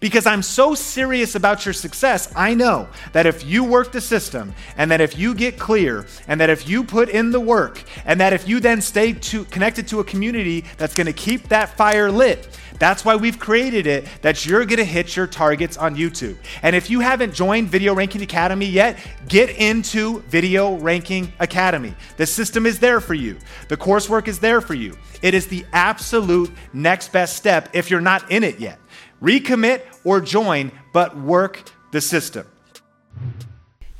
Because I'm so serious about your success, I know that if you work the system and that if you get clear and that if you put in the work and that if you then stay to, connected to a community that's gonna keep that fire lit, that's why we've created it that you're gonna hit your targets on YouTube. And if you haven't joined Video Ranking Academy yet, get into Video Ranking Academy. The system is there for you, the coursework is there for you. It is the absolute next best step if you're not in it yet. Recommit or join, but work the system.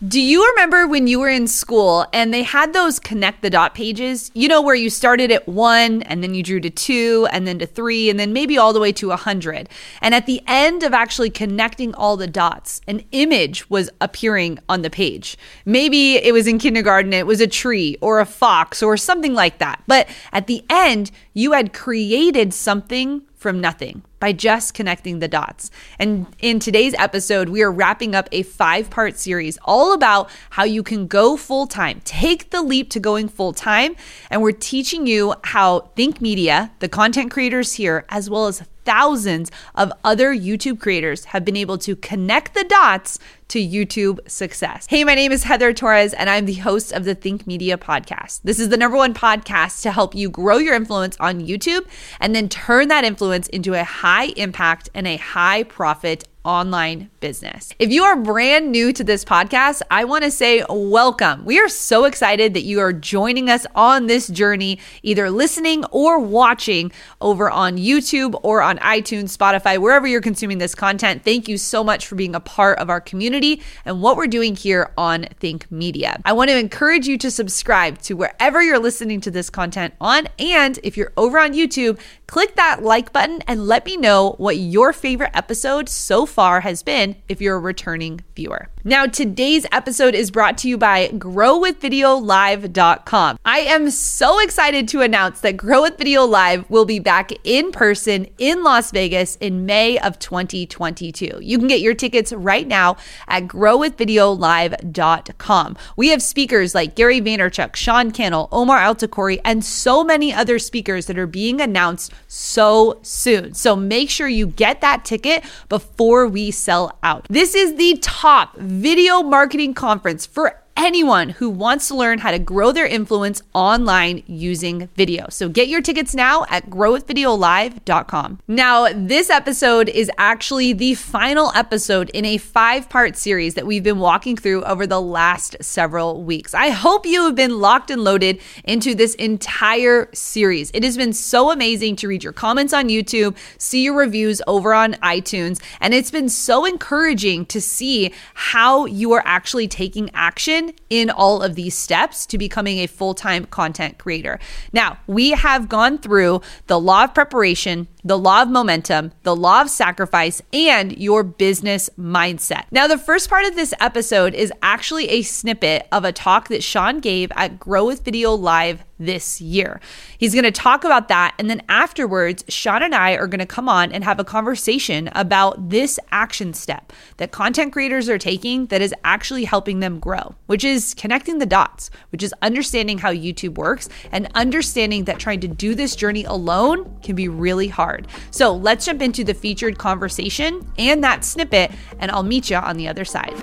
Do you remember when you were in school and they had those connect the dot pages? You know, where you started at one and then you drew to two and then to three and then maybe all the way to a hundred. And at the end of actually connecting all the dots, an image was appearing on the page. Maybe it was in kindergarten, it was a tree or a fox or something like that. But at the end, you had created something from nothing by just connecting the dots. And in today's episode, we are wrapping up a five part series all about how you can go full time, take the leap to going full time. And we're teaching you how Think Media, the content creators here, as well as thousands of other YouTube creators have been able to connect the dots to YouTube success. Hey, my name is Heather Torres, and I'm the host of the Think Media podcast. This is the number one podcast to help you grow your influence on YouTube and then turn that influence into a high impact and a high profit online business. If you are brand new to this podcast, I want to say welcome. We are so excited that you are joining us on this journey, either listening or watching over on YouTube or on iTunes, Spotify, wherever you're consuming this content. Thank you so much for being a part of our community and what we're doing here on Think Media. I want to encourage you to subscribe to wherever you're listening to this content on. And if you're over on YouTube, click that like button and let me know what your favorite episode so far has been if you're a returning viewer. Now, today's episode is brought to you by growwithvideolive.com. I am so excited to announce that Grow with Video Live will be back in person in Las Vegas in May of 2022. You can get your tickets right now at growwithvideolive.com. We have speakers like Gary Vaynerchuk, Sean Cannell, Omar Altakori, and so many other speakers that are being announced so soon. So make sure you get that ticket before we sell out. This is the top video marketing conference for anyone who wants to learn how to grow their influence online using video. So get your tickets now at growwithvideolive.com. Now, this episode is actually the final episode in a five part series that we've been walking through over the last several weeks. I hope you have been locked and loaded into this entire series. It has been so amazing to read your comments on YouTube, see your reviews over on iTunes, and it's been so encouraging to see how you are actually taking action in all of these steps to becoming a full time content creator. Now, we have gone through the law of preparation, the law of momentum, the law of sacrifice, and your business mindset. Now, the first part of this episode is actually a snippet of a talk that Sean gave at Grow with Video Live this year. He's going to talk about that. And then afterwards, Sean and I are going to come on and have a conversation about this action step that content creators are taking that is actually helping them grow, which is connecting the dots, which is understanding how YouTube works and understanding that trying to do this journey alone can be really hard So let's jump into the featured conversation and that snippet, and I'll meet you on the other side.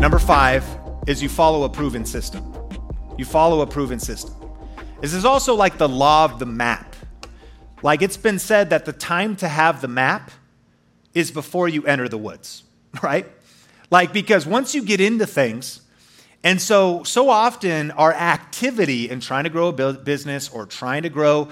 Number five is you follow a proven system. You follow a proven system. This is also like the law of the map. Like it's been said that the time to have the map is before you enter the woods, right? Like, because once you get into things, and so, so often our activity in trying to grow a business or trying to grow,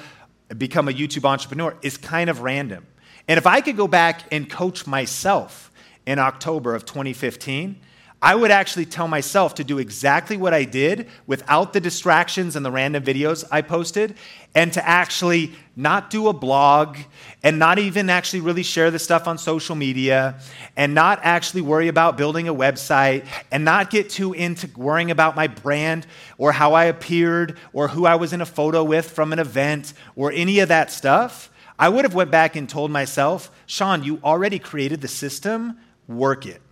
become a YouTube entrepreneur is kind of random. And if I could go back and coach myself in October of 2015, I would actually tell myself to do exactly what I did without the distractions and the random videos I posted, and to actually not do a blog and not even actually really share the stuff on social media and not actually worry about building a website and not get too into worrying about my brand or how I appeared or who I was in a photo with from an event or any of that stuff. I would have went back and told myself, Sean, you already created the system, work it.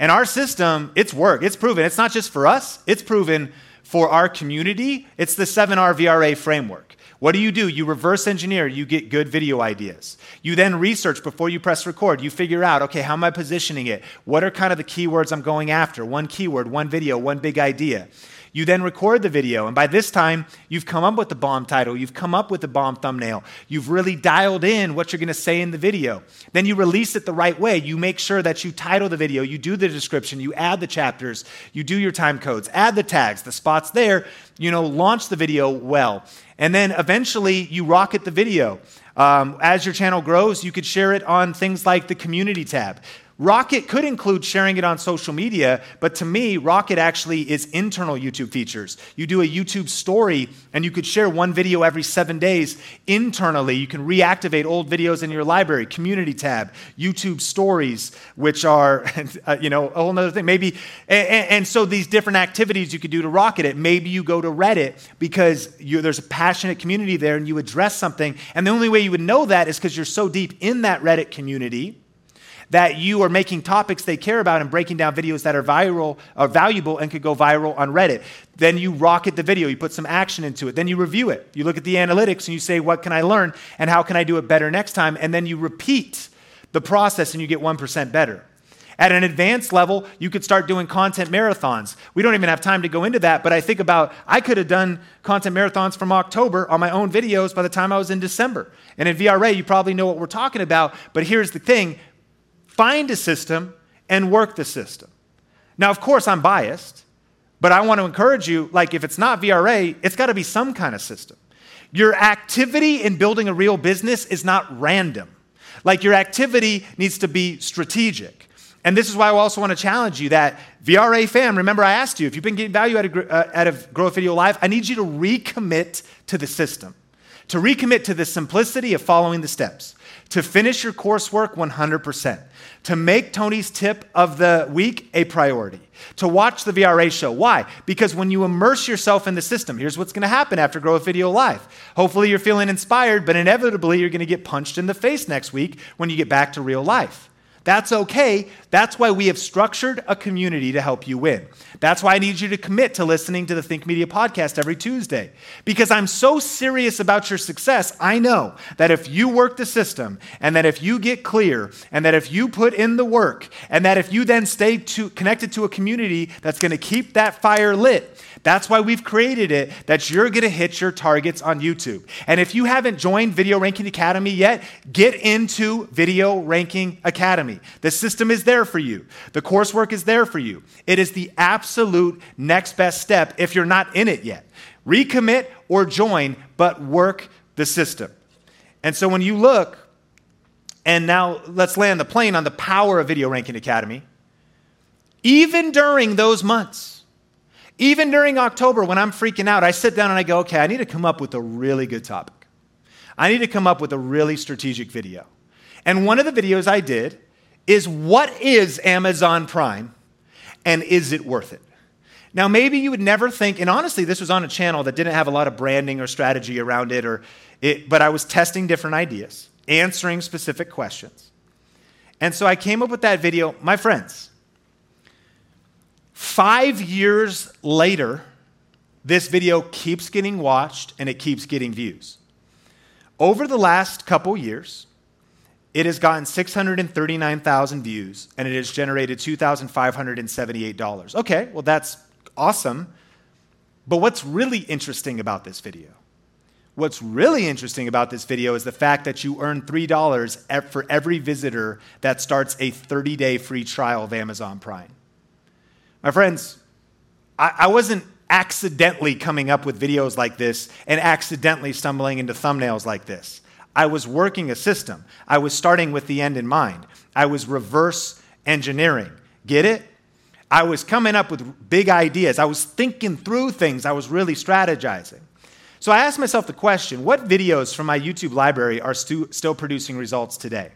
And our system, it's work, it's proven. It's not just for us, it's proven for our community. It's the 7R VRA framework. What do you do? You reverse engineer, you get good video ideas. You then research before you press record. You figure out, okay, how am I positioning it? What are kind of the keywords I'm going after? One keyword, one video, one big idea. You then record the video, and by this time, you've come up with the bomb title, you've come up with the bomb thumbnail, you've really dialed in what you're gonna say in the video. Then you release it the right way. You make sure that you title the video, you do the description, you add the chapters, you do your time codes, add the tags, the spots there, you know, launch the video well. And then eventually you rocket the video. Um, as your channel grows, you could share it on things like the community tab. Rocket could include sharing it on social media, but to me, Rocket actually is internal YouTube features. You do a YouTube story and you could share one video every seven days internally. You can reactivate old videos in your library, community tab, YouTube stories, which are, uh, you know, a whole other thing. Maybe, and, and, so these different activities you could do to Rocket it. Maybe you go to Reddit because you, there's a passionate community there and you address something. And the only way you would know that is because you're so deep in that Reddit community that you are making topics they care about and breaking down videos that are viral or valuable and could go viral on Reddit. Then you rocket the video, you put some action into it. Then you review it. You look at the analytics and you say, what can I learn and how can I do it better next time? And then you repeat the process and you get 1% better. At an advanced level, you could start doing content marathons. We don't even have time to go into that, but I think about I could have done content marathons from October on my own videos by the time I was in December. And in VRA, you probably know what we're talking about, but here's the thing find a system and work the system. Now, of course, I'm biased, but I want to encourage you like, if it's not VRA, it's got to be some kind of system. Your activity in building a real business is not random. Like, your activity needs to be strategic. And this is why I also want to challenge you that VRA fam, remember I asked you, if you've been getting value out of, uh, out of Grow with Video Live, I need you to recommit to the system, to recommit to the simplicity of following the steps, to finish your coursework 100%, to make Tony's tip of the week a priority, to watch the VRA show. Why? Because when you immerse yourself in the system, here's what's going to happen after Grow with Video Live. Hopefully, you're feeling inspired, but inevitably, you're going to get punched in the face next week when you get back to real life. That's okay. That's why we have structured a community to help you win. That's why I need you to commit to listening to the Think Media podcast every Tuesday. Because I'm so serious about your success, I know that if you work the system, and that if you get clear, and that if you put in the work, and that if you then stay to, connected to a community that's going to keep that fire lit, that's why we've created it, that you're going to hit your targets on YouTube. And if you haven't joined Video Ranking Academy yet, get into Video Ranking Academy. The system is there for you, the coursework is there for you. It is the absolute next best step if you're not in it yet. Recommit or join, but work the system. And so when you look, and now let's land the plane on the power of Video Ranking Academy, even during those months, even during October, when I'm freaking out, I sit down and I go, okay, I need to come up with a really good topic. I need to come up with a really strategic video. And one of the videos I did is what is Amazon Prime and is it worth it? Now, maybe you would never think, and honestly, this was on a channel that didn't have a lot of branding or strategy around it, or it, but I was testing different ideas, answering specific questions. And so I came up with that video. My friends, Five years later, this video keeps getting watched and it keeps getting views. Over the last couple years, it has gotten 639,000 views and it has generated $2,578. Okay, well, that's awesome. But what's really interesting about this video? What's really interesting about this video is the fact that you earn $3 for every visitor that starts a 30 day free trial of Amazon Prime. My friends, I, I wasn't accidentally coming up with videos like this and accidentally stumbling into thumbnails like this. I was working a system. I was starting with the end in mind. I was reverse engineering. Get it? I was coming up with big ideas. I was thinking through things. I was really strategizing. So I asked myself the question what videos from my YouTube library are stu- still producing results today?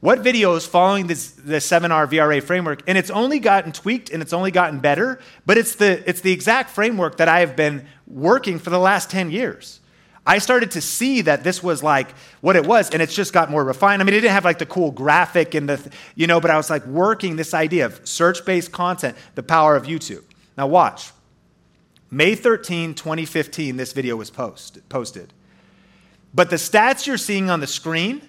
What videos following this, the 7R VRA framework, and it's only gotten tweaked and it's only gotten better, but it's the, it's the exact framework that I have been working for the last 10 years. I started to see that this was like what it was, and it's just got more refined. I mean, it didn't have like the cool graphic and the, you know, but I was like working this idea of search based content, the power of YouTube. Now, watch. May 13, 2015, this video was post, posted. But the stats you're seeing on the screen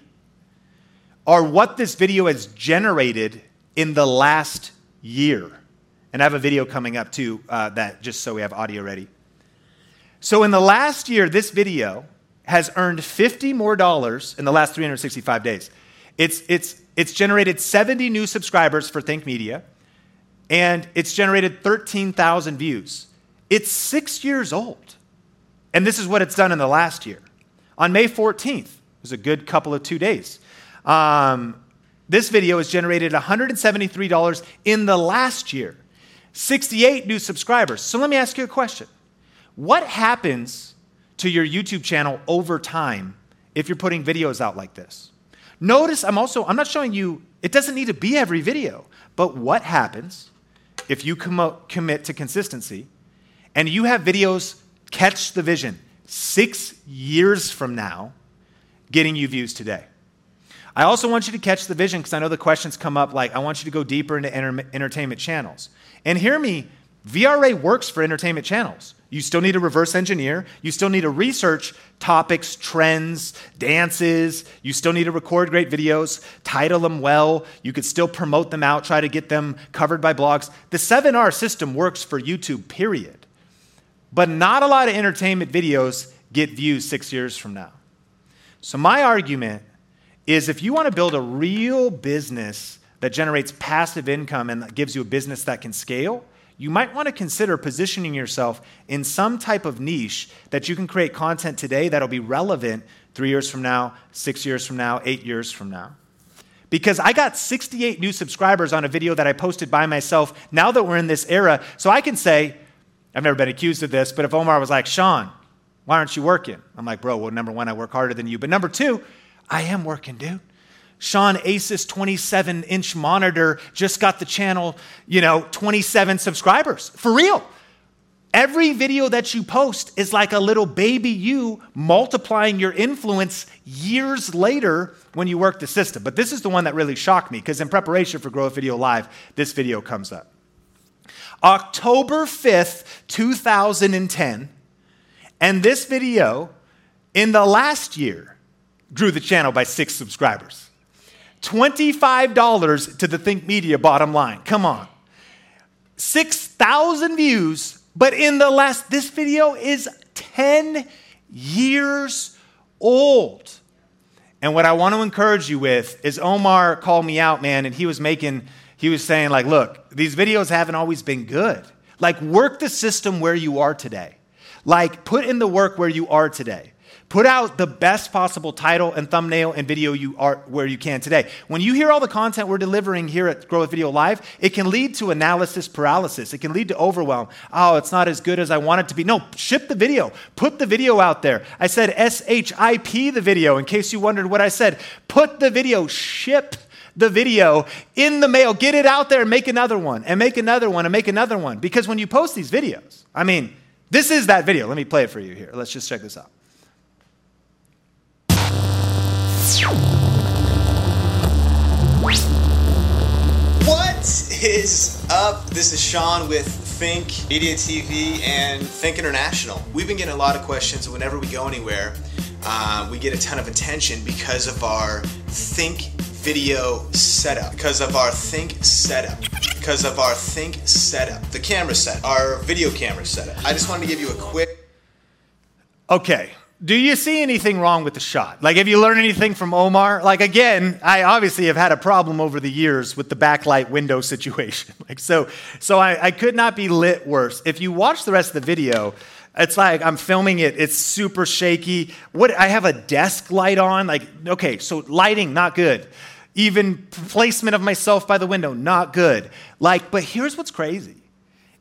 are what this video has generated in the last year. And I have a video coming up too, uh, that just so we have audio ready. So in the last year, this video has earned 50 more dollars in the last 365 days. It's, it's, it's generated 70 new subscribers for Think Media, and it's generated 13,000 views. It's six years old. And this is what it's done in the last year. On May 14th, it was a good couple of two days. Um, this video has generated $173 in the last year, 68 new subscribers. So let me ask you a question What happens to your YouTube channel over time if you're putting videos out like this? Notice I'm also, I'm not showing you, it doesn't need to be every video, but what happens if you com- commit to consistency and you have videos catch the vision six years from now getting you views today? I also want you to catch the vision because I know the questions come up like, I want you to go deeper into enter- entertainment channels. And hear me, VRA works for entertainment channels. You still need to reverse engineer. You still need to research topics, trends, dances. You still need to record great videos, title them well. You could still promote them out, try to get them covered by blogs. The 7R system works for YouTube, period. But not a lot of entertainment videos get views six years from now. So, my argument is if you want to build a real business that generates passive income and gives you a business that can scale, you might want to consider positioning yourself in some type of niche that you can create content today that'll be relevant three years from now, six years from now, eight years from now. Because I got 68 new subscribers on a video that I posted by myself now that we're in this era. So I can say, I've never been accused of this, but if Omar was like, Sean, why aren't you working? I'm like, bro, well, number one, I work harder than you. But number two, I am working, dude. Sean Asus 27 inch monitor just got the channel, you know, 27 subscribers. For real. Every video that you post is like a little baby you multiplying your influence years later when you work the system. But this is the one that really shocked me because in preparation for Grow With Video Live, this video comes up. October 5th, 2010, and this video in the last year grew the channel by six subscribers. $25 to the Think Media bottom line. Come on. 6,000 views, but in the last, this video is 10 years old. And what I want to encourage you with is Omar called me out, man, and he was making, he was saying, like, look, these videos haven't always been good. Like, work the system where you are today. Like, put in the work where you are today. Put out the best possible title and thumbnail and video you are where you can today. When you hear all the content we're delivering here at Grow With Video Live, it can lead to analysis paralysis. It can lead to overwhelm. Oh, it's not as good as I want it to be. No, ship the video. Put the video out there. I said SHIP the video in case you wondered what I said. Put the video, ship the video in the mail, get it out there and make another one and make another one and make another one. Because when you post these videos, I mean, this is that video. Let me play it for you here. Let's just check this out. What is up? This is Sean with Think Media TV and Think International. We've been getting a lot of questions whenever we go anywhere. Uh, we get a ton of attention because of our Think video setup, because of our Think setup, because of our Think setup, the camera set, our video camera setup. I just wanted to give you a quick. Okay, do you see anything wrong with the shot? Like, have you learned anything from Omar? Like, again, I obviously have had a problem over the years with the backlight window situation. Like, so, so I, I could not be lit worse. If you watch the rest of the video, it's like I'm filming it. It's super shaky. What I have a desk light on. Like, okay, so lighting not good. Even placement of myself by the window not good. Like, but here's what's crazy: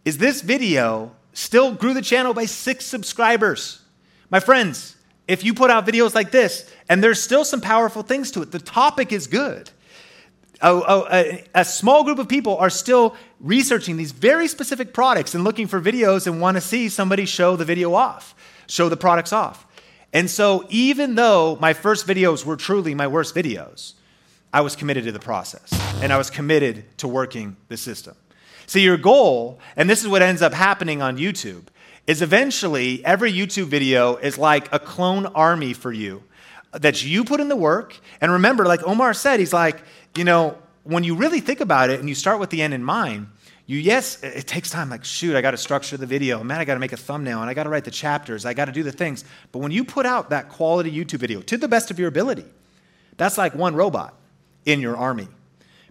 is this video still grew the channel by six subscribers. My friends, if you put out videos like this, and there's still some powerful things to it, the topic is good. A, a, a, small group of people are still researching these very specific products and looking for videos and want to see somebody show the video off, show the products off. And so, even though my first videos were truly my worst videos, I was committed to the process and I was committed to working the system. So, your goal, and this is what ends up happening on YouTube, is eventually every YouTube video is like a clone army for you that you put in the work. And remember, like Omar said, he's like, you know, when you really think about it and you start with the end in mind, you yes, it takes time. Like, shoot, I got to structure the video. Man, I got to make a thumbnail and I got to write the chapters. I got to do the things. But when you put out that quality YouTube video to the best of your ability, that's like one robot in your army.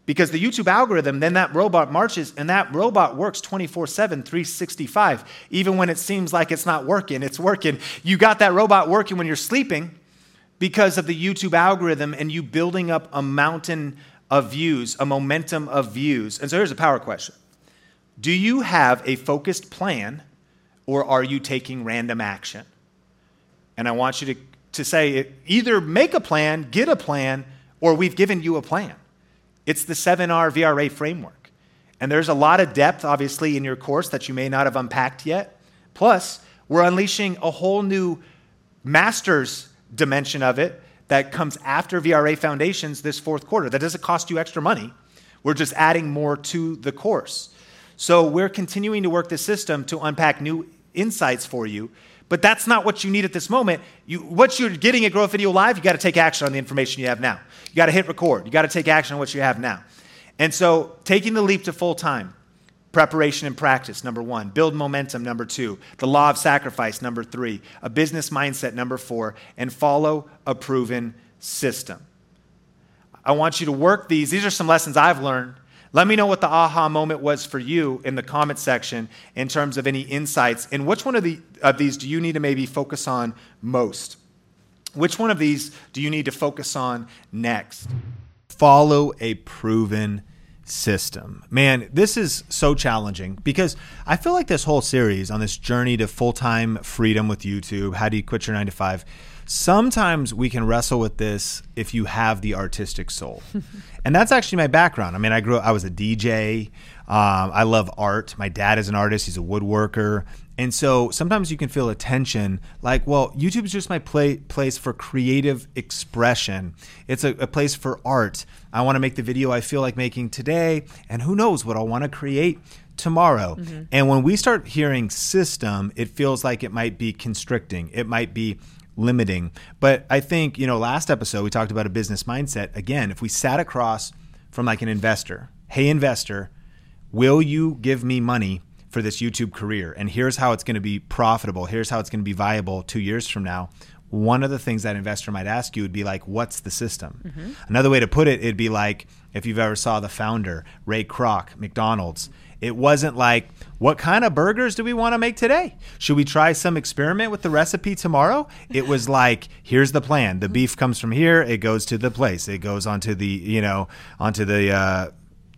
Because the YouTube algorithm, then that robot marches and that robot works 24 7, 365. Even when it seems like it's not working, it's working. You got that robot working when you're sleeping because of the YouTube algorithm and you building up a mountain of views, a momentum of views. And so here's a power question Do you have a focused plan or are you taking random action? And I want you to, to say either make a plan, get a plan, or we've given you a plan. It's the 7R VRA framework. And there's a lot of depth, obviously, in your course that you may not have unpacked yet. Plus, we're unleashing a whole new master's dimension of it that comes after VRA Foundations this fourth quarter. That doesn't cost you extra money. We're just adding more to the course. So we're continuing to work the system to unpack new insights for you. But that's not what you need at this moment. You, what you're getting at Grow with Video Live, you got to take action on the information you have now. You got to hit record. You got to take action on what you have now. And so, taking the leap to full time, preparation and practice, number one, build momentum, number two, the law of sacrifice, number three, a business mindset, number four, and follow a proven system. I want you to work these. These are some lessons I've learned. Let me know what the aha moment was for you in the comment section in terms of any insights. And which one of, the, of these do you need to maybe focus on most? Which one of these do you need to focus on next? Follow a proven system. Man, this is so challenging because I feel like this whole series on this journey to full time freedom with YouTube, how do you quit your nine to five? Sometimes we can wrestle with this if you have the artistic soul. and that's actually my background. I mean, I grew up, I was a DJ. Um, I love art. My dad is an artist, he's a woodworker. And so sometimes you can feel a tension like, well, YouTube is just my play, place for creative expression. It's a, a place for art. I want to make the video I feel like making today, and who knows what I'll want to create tomorrow. Mm-hmm. And when we start hearing system, it feels like it might be constricting, it might be limiting. But I think, you know, last episode we talked about a business mindset. Again, if we sat across from like an investor, hey, investor, will you give me money for this YouTube career. And here's how it's going to be profitable. Here's how it's going to be viable two years from now. One of the things that investor might ask you would be like, what's the system? Mm-hmm. Another way to put it, it'd be like if you've ever saw the founder, Ray Kroc, McDonald's. It wasn't like, what kind of burgers do we want to make today? Should we try some experiment with the recipe tomorrow? It was like, here's the plan. The beef comes from here, it goes to the place. It goes onto the, you know, onto the uh,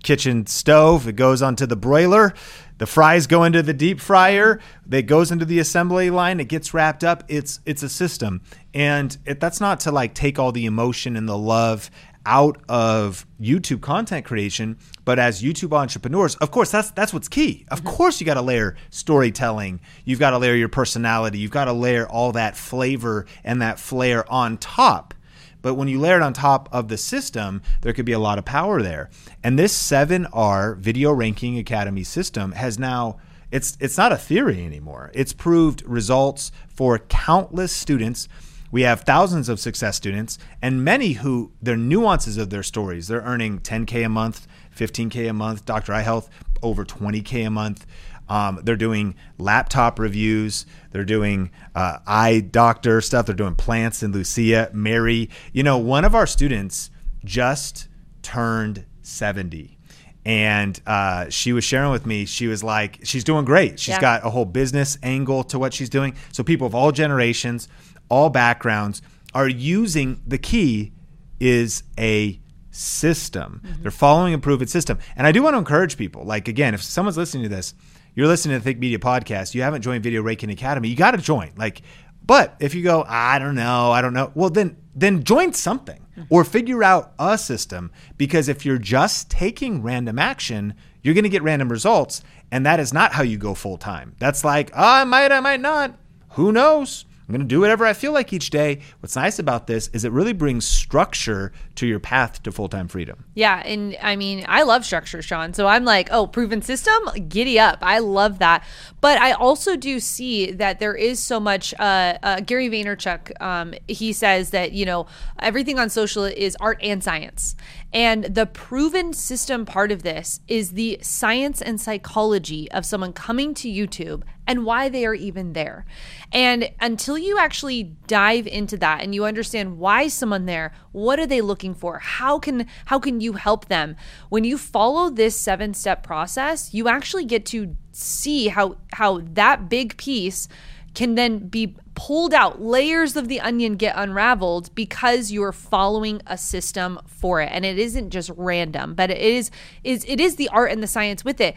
kitchen stove, it goes onto the broiler the fries go into the deep fryer. It goes into the assembly line. It gets wrapped up. It's it's a system, and it, that's not to like take all the emotion and the love out of YouTube content creation, but as YouTube entrepreneurs, of course, that's that's what's key. Of mm-hmm. course, you got to layer storytelling. You've got to layer your personality. You've got to layer all that flavor and that flair on top. But when you layer it on top of the system, there could be a lot of power there. And this 7R Video Ranking Academy system has now it's it's not a theory anymore. It's proved results for countless students. We have thousands of success students and many who their nuances of their stories. They're earning 10k a month, 15k a month, Dr. Eye Health over 20k a month. Um, they're doing laptop reviews. They're doing uh, eye doctor stuff. They're doing plants and Lucia. Mary, you know, one of our students just turned 70 and uh, she was sharing with me she was like she's doing great She's yeah. got a whole business angle to what she's doing so people of all generations all backgrounds are using the key is a system mm-hmm. they're following a proven system and i do want to encourage people like again if someone's listening to this you're listening to the Think Media podcast, you haven't joined Video Ranking Academy, you got to join. Like, but if you go, I don't know, I don't know, well then then join something or figure out a system because if you're just taking random action, you're going to get random results, and that is not how you go full time. That's like, oh, I might, I might not. Who knows? I'm going to do whatever I feel like each day. What's nice about this is it really brings structure to your path to full time freedom. Yeah, and I mean, I love structure, Sean. So I'm like, oh, proven system, giddy up. I love that. But I also do see that there is so much. Uh, uh, Gary Vaynerchuk, um, he says that you know everything on social is art and science, and the proven system part of this is the science and psychology of someone coming to YouTube and why they are even there. And until you actually dive into that and you understand why someone there, what are they looking for? How can how can you help them? When you follow this 7-step process, you actually get to see how how that big piece can then be pulled out layers of the onion get unraveled because you're following a system for it and it isn't just random but it is is it is the art and the science with it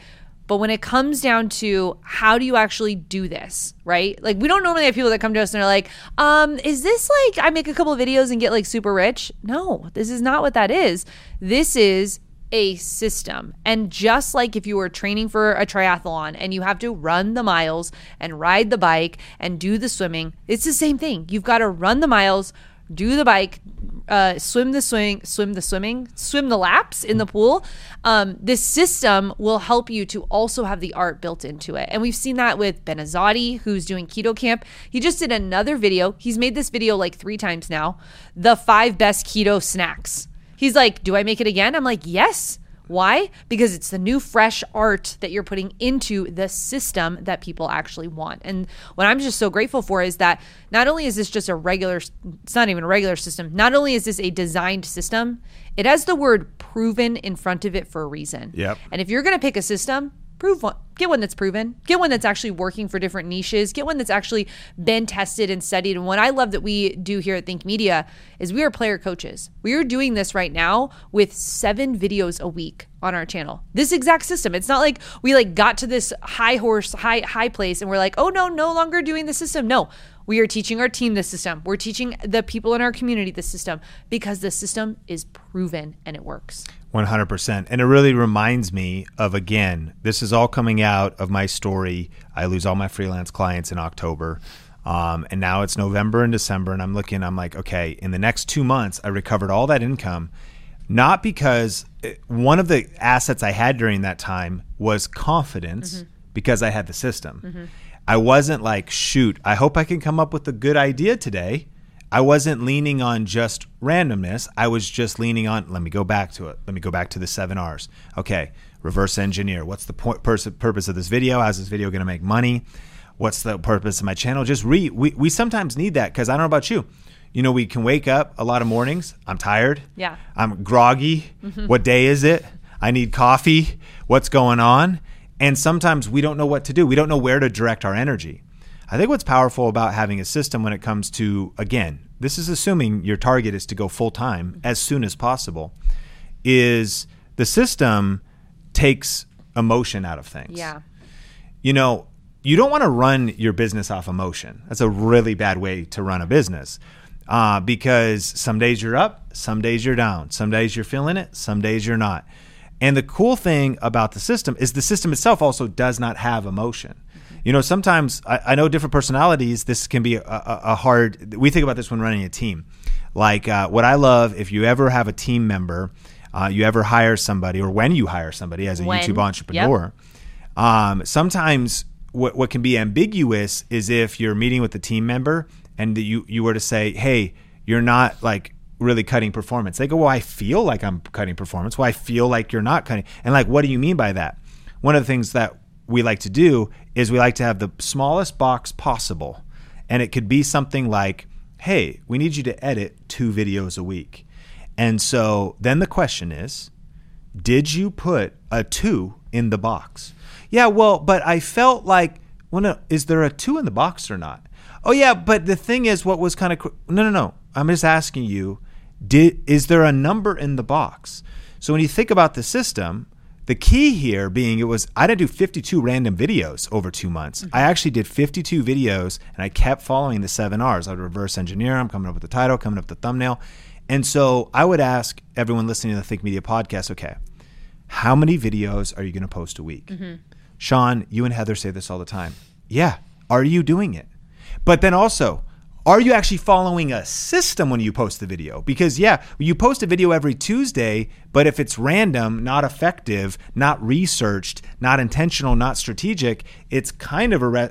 but when it comes down to how do you actually do this, right? Like we don't normally have people that come to us and are like, um, is this like I make a couple of videos and get like super rich? No, this is not what that is. This is a system. And just like if you were training for a triathlon and you have to run the miles and ride the bike and do the swimming, it's the same thing. You've got to run the miles, do the bike, uh, swim the swing, swim the swimming, swim the laps in the pool. Um, this system will help you to also have the art built into it. And we've seen that with Ben Azadi, who's doing Keto Kamp. He just did another video. He's made this video like three times now. The five best keto snacks. He's like, Do I make it again? I'm like, Yes. Why? Because it's the new fresh art that you're putting into the system that people actually want. And what I'm just so grateful for is that not only is this just a regular, it's not even a regular system, not only is this a designed system, it has the word proven in front of it for a reason. Yep. And if you're going to pick a system, prove one get one that's proven. Get one that's actually working for different niches. Get one that's actually been tested and studied. And what i love that we do here at think media is we are player coaches. We are doing this right now with seven videos a week on our channel. This exact system. It's not like we like got to this high horse high high place and we're like oh no no longer doing the system. No we are teaching our team the system. We're teaching the people in our community the system because the system is proven and it works. 100%. And it really reminds me of, again, this is all coming out of my story. I lose all my freelance clients in October. Um, and now it's November and December. And I'm looking, I'm like, okay, in the next two months, I recovered all that income. Not because it, one of the assets I had during that time was confidence mm-hmm. because I had the system. Mm-hmm I wasn't like, shoot, I hope I can come up with a good idea today. I wasn't leaning on just randomness. I was just leaning on, let me go back to it. Let me go back to the seven R's. Okay, reverse engineer. What's the point, pers- purpose of this video? How's this video going to make money? What's the purpose of my channel? Just read. We, we sometimes need that because I don't know about you. You know, we can wake up a lot of mornings. I'm tired. Yeah. I'm groggy. Mm-hmm. What day is it? I need coffee. What's going on? And sometimes we don't know what to do. We don't know where to direct our energy. I think what's powerful about having a system when it comes to, again, this is assuming your target is to go full time as soon as possible, is the system takes emotion out of things. Yeah. You know, you don't want to run your business off emotion. That's a really bad way to run a business uh, because some days you're up, some days you're down, some days you're feeling it, some days you're not. And the cool thing about the system is the system itself also does not have emotion. You know, sometimes I, I know different personalities. This can be a, a, a, hard. We think about this when running a team. Like uh, what I love, if you ever have a team member, uh, you ever hire somebody, or when you hire somebody as a when, YouTube entrepreneur, yep. um, sometimes what what can be ambiguous is if you're meeting with a team member and you you were to say, "Hey, you're not like really cutting performance. They go, Well, I feel like I'm cutting performance. Well, I feel like you're not cutting. And like, what do you mean by that? One of the things that we like to do is we like to have the smallest box possible. And it could be something like, Hey, we need you to edit two videos a week. And so then the question is, did you put a two in the box? Yeah, well, but I felt like, well, no, is there a two in the box or not? Oh, yeah, but the thing is, what was kind of, no, no, no. I'm just asking you, did, is there a number in the box? So when you think about the system, the key here being it was I didn't do 52 random videos over two months. Mm-hmm. I actually did 52 videos and I kept following the seven R's. I would reverse engineer them, coming up with the title, coming up with the thumbnail. And so I would ask everyone listening to the Think Media podcast, okay, how many videos are you going to post a week? Mm-hmm. Sean, you and Heather say this all the time. Yeah. Are you doing it? But then also, Are you actually following a system when you post the video? Because, yeah, you post a video every Tuesday, but if it's random, not effective, not researched, not intentional, not strategic, it's kind of a, re-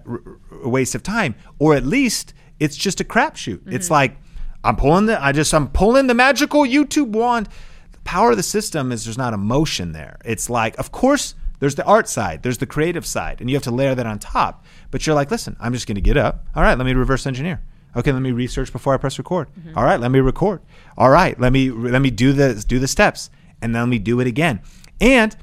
a waste of time. Or at least it's just a crapshoot. Mm-hmm. It's like, I'm pulling the, I just, I'm pulling the magical YouTube wand. The power of the system is there's not emotion there. It's like, of course, there's the art side, there's the creative side, and you have to layer that on top. But you're like, listen, I'm just going to get up. All right, let me reverse engineer. Okay, let me research before I press record. Mm-hmm. All right, let me record. All right, let me let me do the do the steps, and then let me do it again. And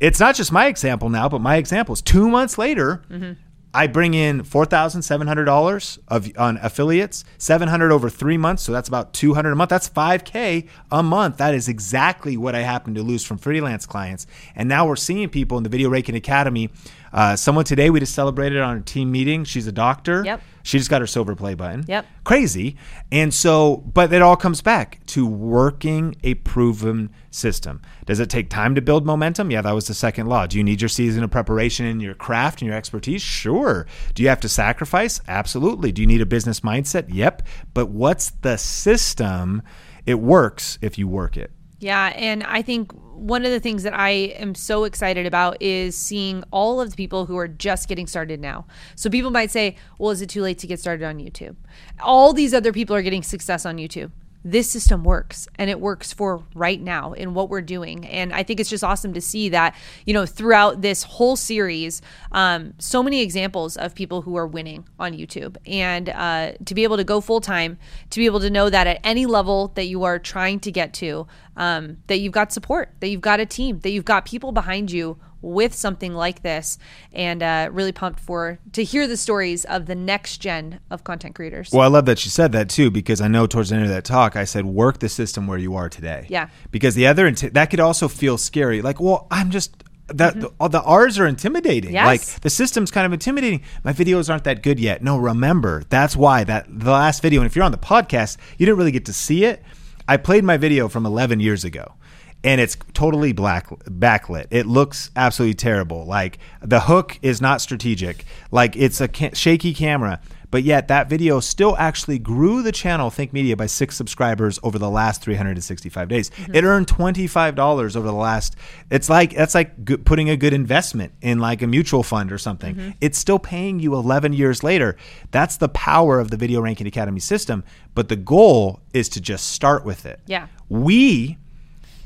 it's not just my example now, but my example is two months later. Mm-hmm. I bring in four thousand seven hundred dollars of on affiliates, seven hundred over three months, so that's about two hundred a month. That's five k a month. That is exactly what I happen to lose from freelance clients. And now we're seeing people in the Video Ranking Academy. Uh, someone today we just celebrated on a team meeting. She's a doctor. Yep. She just got her silver play button. Yep. Crazy. And so, but it all comes back to working a proven system. Does it take time to build momentum? Yeah, that was the second law. Do you need your season of preparation and your craft and your expertise? Sure. Do you have to sacrifice? Absolutely. Do you need a business mindset? Yep. But what's the system? It works if you work it. Yeah, and I think one of the things that I am so excited about is seeing all of the people who are just getting started now. So people might say, well, is it too late to get started on YouTube? All these other people are getting success on YouTube this system works and it works for right now in what we're doing. And i think it's just awesome to see that you know throughout this whole series um, so many examples of people who are winning on youtube. And uh, to be able to go full time to be able to know that at any level that you are trying to get to um, that you've got support that you've got a team that you've got people behind you with something like this and uh, really pumped for to hear the stories of the next gen of content creators well i love that you said that too because i know towards the end of that talk i said work the system where you are today yeah because the other that could also feel scary like well i'm just that mm-hmm. the, the, R's are intimidating. Yes. Like the system's kind of intimidating. My videos aren't that good yet. No, remember that's why that the last video. And if you're on the podcast, you didn't really get to see it. I played my video from 11 years ago and it's totally black backlit. It looks absolutely terrible. Like the hook is not strategic. Like it's a ca- shaky camera. But yet that video still actually grew the channel Think Media by six subscribers over the last 365 days. Mm-hmm. It earned $25 over the last. It's like that's like putting a good investment in like a mutual fund or something. Mm-hmm. It's still paying you 11 years later. That's the power of the Video Ranking Academy system. But the goal is to just start with it. Yeah. We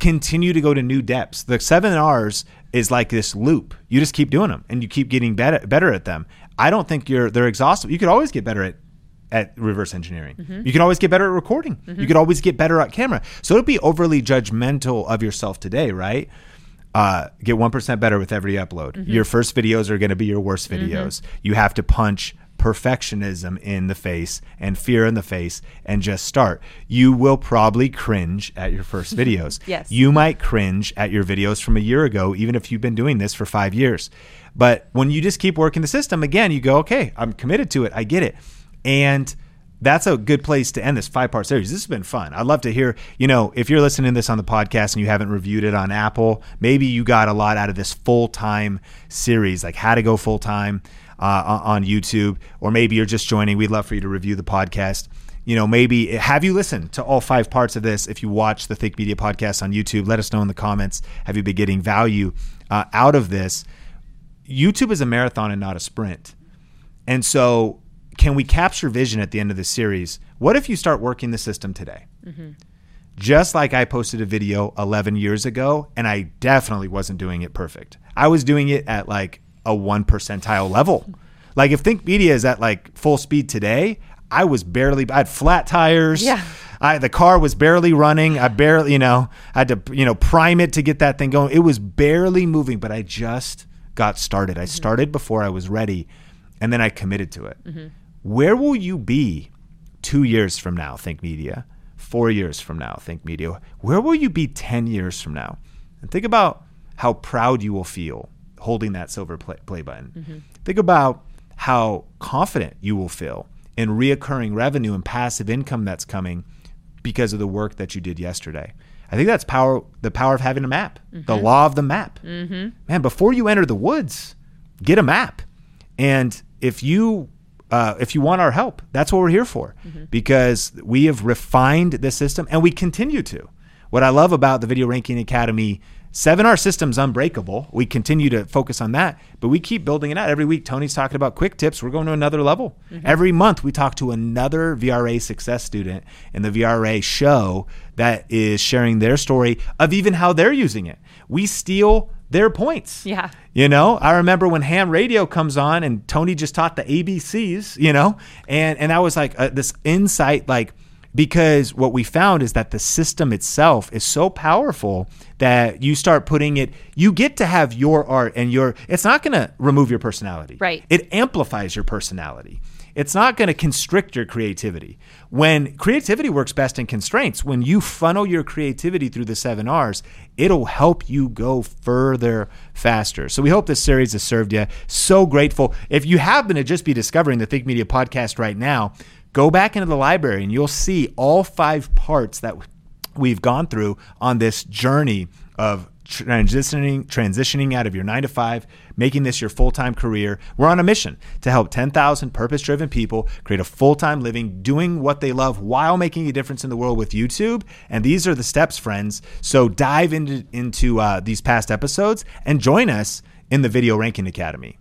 continue to go to new depths. The seven R's is like this loop. You just keep doing them and you keep getting better better at them. I don't think you're they're exhaustive. You could always get better at at reverse engineering. Mm-hmm. You can always get better at recording. Mm-hmm. You could always get better at camera. So don't be overly judgmental of yourself today, right? Uh, get 1% better with every upload. Mm-hmm. Your first videos are going to be your worst mm-hmm. videos. You have to punch perfectionism in the face and fear in the face and just start. You will probably cringe at your first videos. yes. You might cringe at your videos from a year ago, even if you've been doing this for five years. But when you just keep working the system, again, you go, okay, I'm committed to it. I get it. And that's a good place to end this five part series. This has been fun. I'd love to hear, you know, if you're listening to this on the podcast and you haven't reviewed it on Apple, maybe you got a lot out of this full time series, like how to go full time uh, on YouTube, or maybe you're just joining. We'd love for you to review the podcast. You know, maybe have you listened to all five parts of this? If you watch the Think Media podcast on YouTube, let us know in the comments. Have you been getting value uh, out of this? YouTube is a marathon and not a sprint. And so, can we capture vision at the end of the series? What if you start working the system today? Mm-hmm. Just like I posted a video 11 years ago, and I definitely wasn't doing it perfect. I was doing it at like a one percentile level. Like if Think Media is at like full speed today, I was barely. I had flat tires. Yeah. I, the car was barely running. I barely, you know, I had to, you know, prime it to get that thing going. It was barely moving, but I just got started. I mm-hmm. started before I was ready, and then I committed to it. Mm-hmm. Where will you be two years from now? Think Media. Four years from now, Think Media. Where will you be ten years from now? And think about how proud you will feel holding that silver play, play button. Mm-hmm. Think about how confident you will feel in reoccurring revenue and passive income that's coming because of the work that you did yesterday. I think that's power the power of having a map, mm-hmm. the law of the map. Mm-hmm. Man, before you enter the woods, get a map. And if you uh, if you want our help, that's what we're here for because we have refined the system and we continue to. What I love about the Video Ranking Academy 7R system's unbreakable. We continue to focus on that, but we keep building it out. Every week, Tony's talking about quick tips. We're going to another level. Every month, we talk to another VRA success student in the VRA show that is sharing their story of even how they're using it. We steal their points. Yeah. You know, I remember when ham radio comes on and Tony just taught the ABCs, you know, and, and I was like, uh, this insight, like, because what we found is that the system itself is so powerful that you start putting it you get to have your art and your it's not going to remove your personality. Right. it amplifies your personality. It's not going to constrict your creativity. When creativity works best in constraints when you funnel your creativity through the seven r's it'll help you go further faster. So we hope this series has served you. So grateful. If you happen to just be discovering the think media podcast right now go back into the library and you'll see all five parts that we've gone through on this journey of transitioning transitioning out of your 9 to 5 making this your full-time career. We're on a mission to help 10,000 purpose-driven people create a full-time living doing what they love while making a difference in the world with YouTube. And these are the steps friends. So dive into into uh, these past episodes and join us in the video ranking academy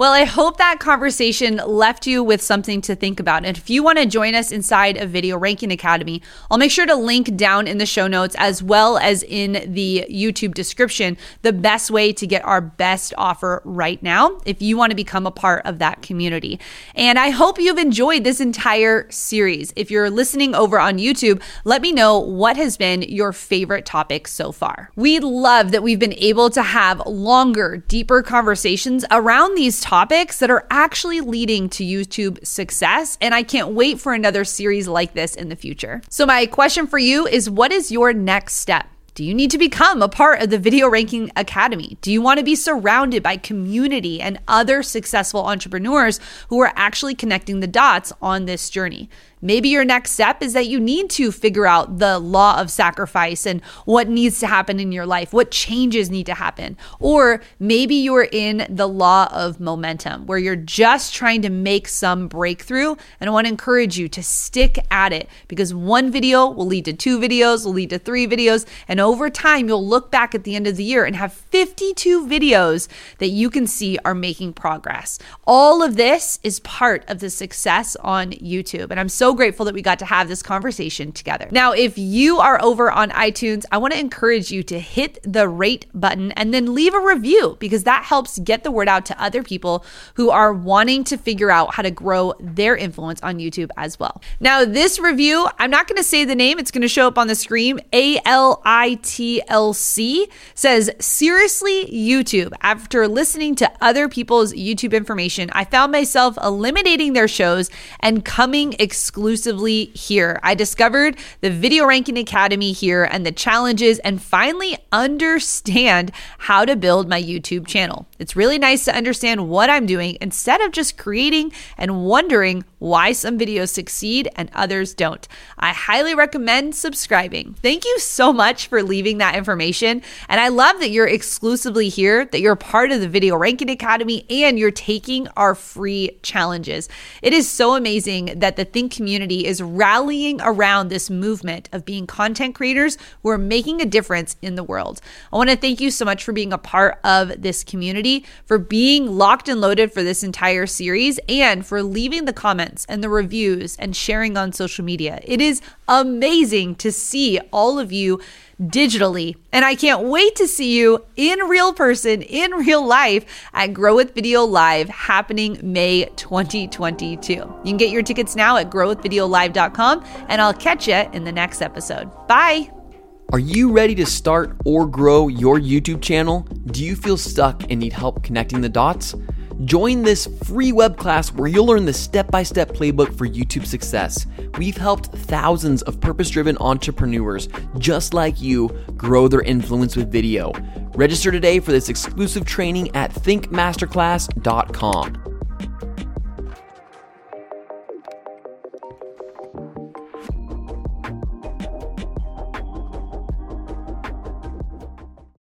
Well, I hope that conversation left you with something to think about. And if you want to join us inside of Video Ranking Academy, I'll make sure to link down in the show notes as well as in the YouTube description the best way to get our best offer right now if you want to become a part of that community. And I hope you've enjoyed this entire series. If you're listening over on YouTube, let me know what has been your favorite topic so far. We love that we've been able to have longer, deeper conversations around these topics that are actually leading to YouTube success. And I can't wait for another series like this in the future. So, my question for you is what is your next step? Do you need to become a part of the Video Ranking Academy? Do you want to be surrounded by community and other successful entrepreneurs who are actually connecting the dots on this journey? Maybe your next step is that you need to figure out the law of sacrifice and what needs to happen in your life, what changes need to happen. Or maybe you're in the law of momentum where you're just trying to make some breakthrough. And I want to encourage you to stick at it because one video will lead to two videos, will lead to three videos. And over time, you'll look back at the end of the year and have 52 videos that you can see are making progress. All of this is part of the success on YouTube. And I'm so grateful that we got to have this conversation together. Now, if you are over on iTunes, I want to encourage you to hit the rate button and then leave a review because that helps get the word out to other people who are wanting to figure out how to grow their influence on YouTube as well. Now, this review, I'm not going to say the name, it's going to show up on the screen. A L I T L C says, Seriously, YouTube, after listening to other people's YouTube information, I found myself eliminating their shows and coming exclusively exclusively here. I discovered the Video Ranking Academy here and the challenges and finally understand how to build my YouTube channel. It's really nice to understand what I'm doing instead of just creating and wondering why some videos succeed and others don't. I highly recommend subscribing. Thank you so much for leaving that information. And I love that you're exclusively here, that you're part of the Video Ranking Academy, and you're taking our free challenges. It is so amazing that the Think community is rallying around this movement of being content creators who are making a difference in the world. I want to thank you so much for being a part of this community, for being locked and loaded for this entire series, and for leaving the comments and the reviews and sharing on social media. It is amazing to see all of you digitally. And I can't wait to see you in real person, in real life at Grow with Video Live happening May 2022. You can get your tickets now at growwithvideolive.com, and I'll catch you in the next episode. Bye. Are you ready to start or grow your YouTube channel? Do you feel stuck and need help connecting the dots? Join this free web class where you'll learn the step by step playbook for YouTube success. We've helped thousands of purpose driven entrepreneurs just like you grow their influence with video. Register today for this exclusive training at thinkmasterclass.com.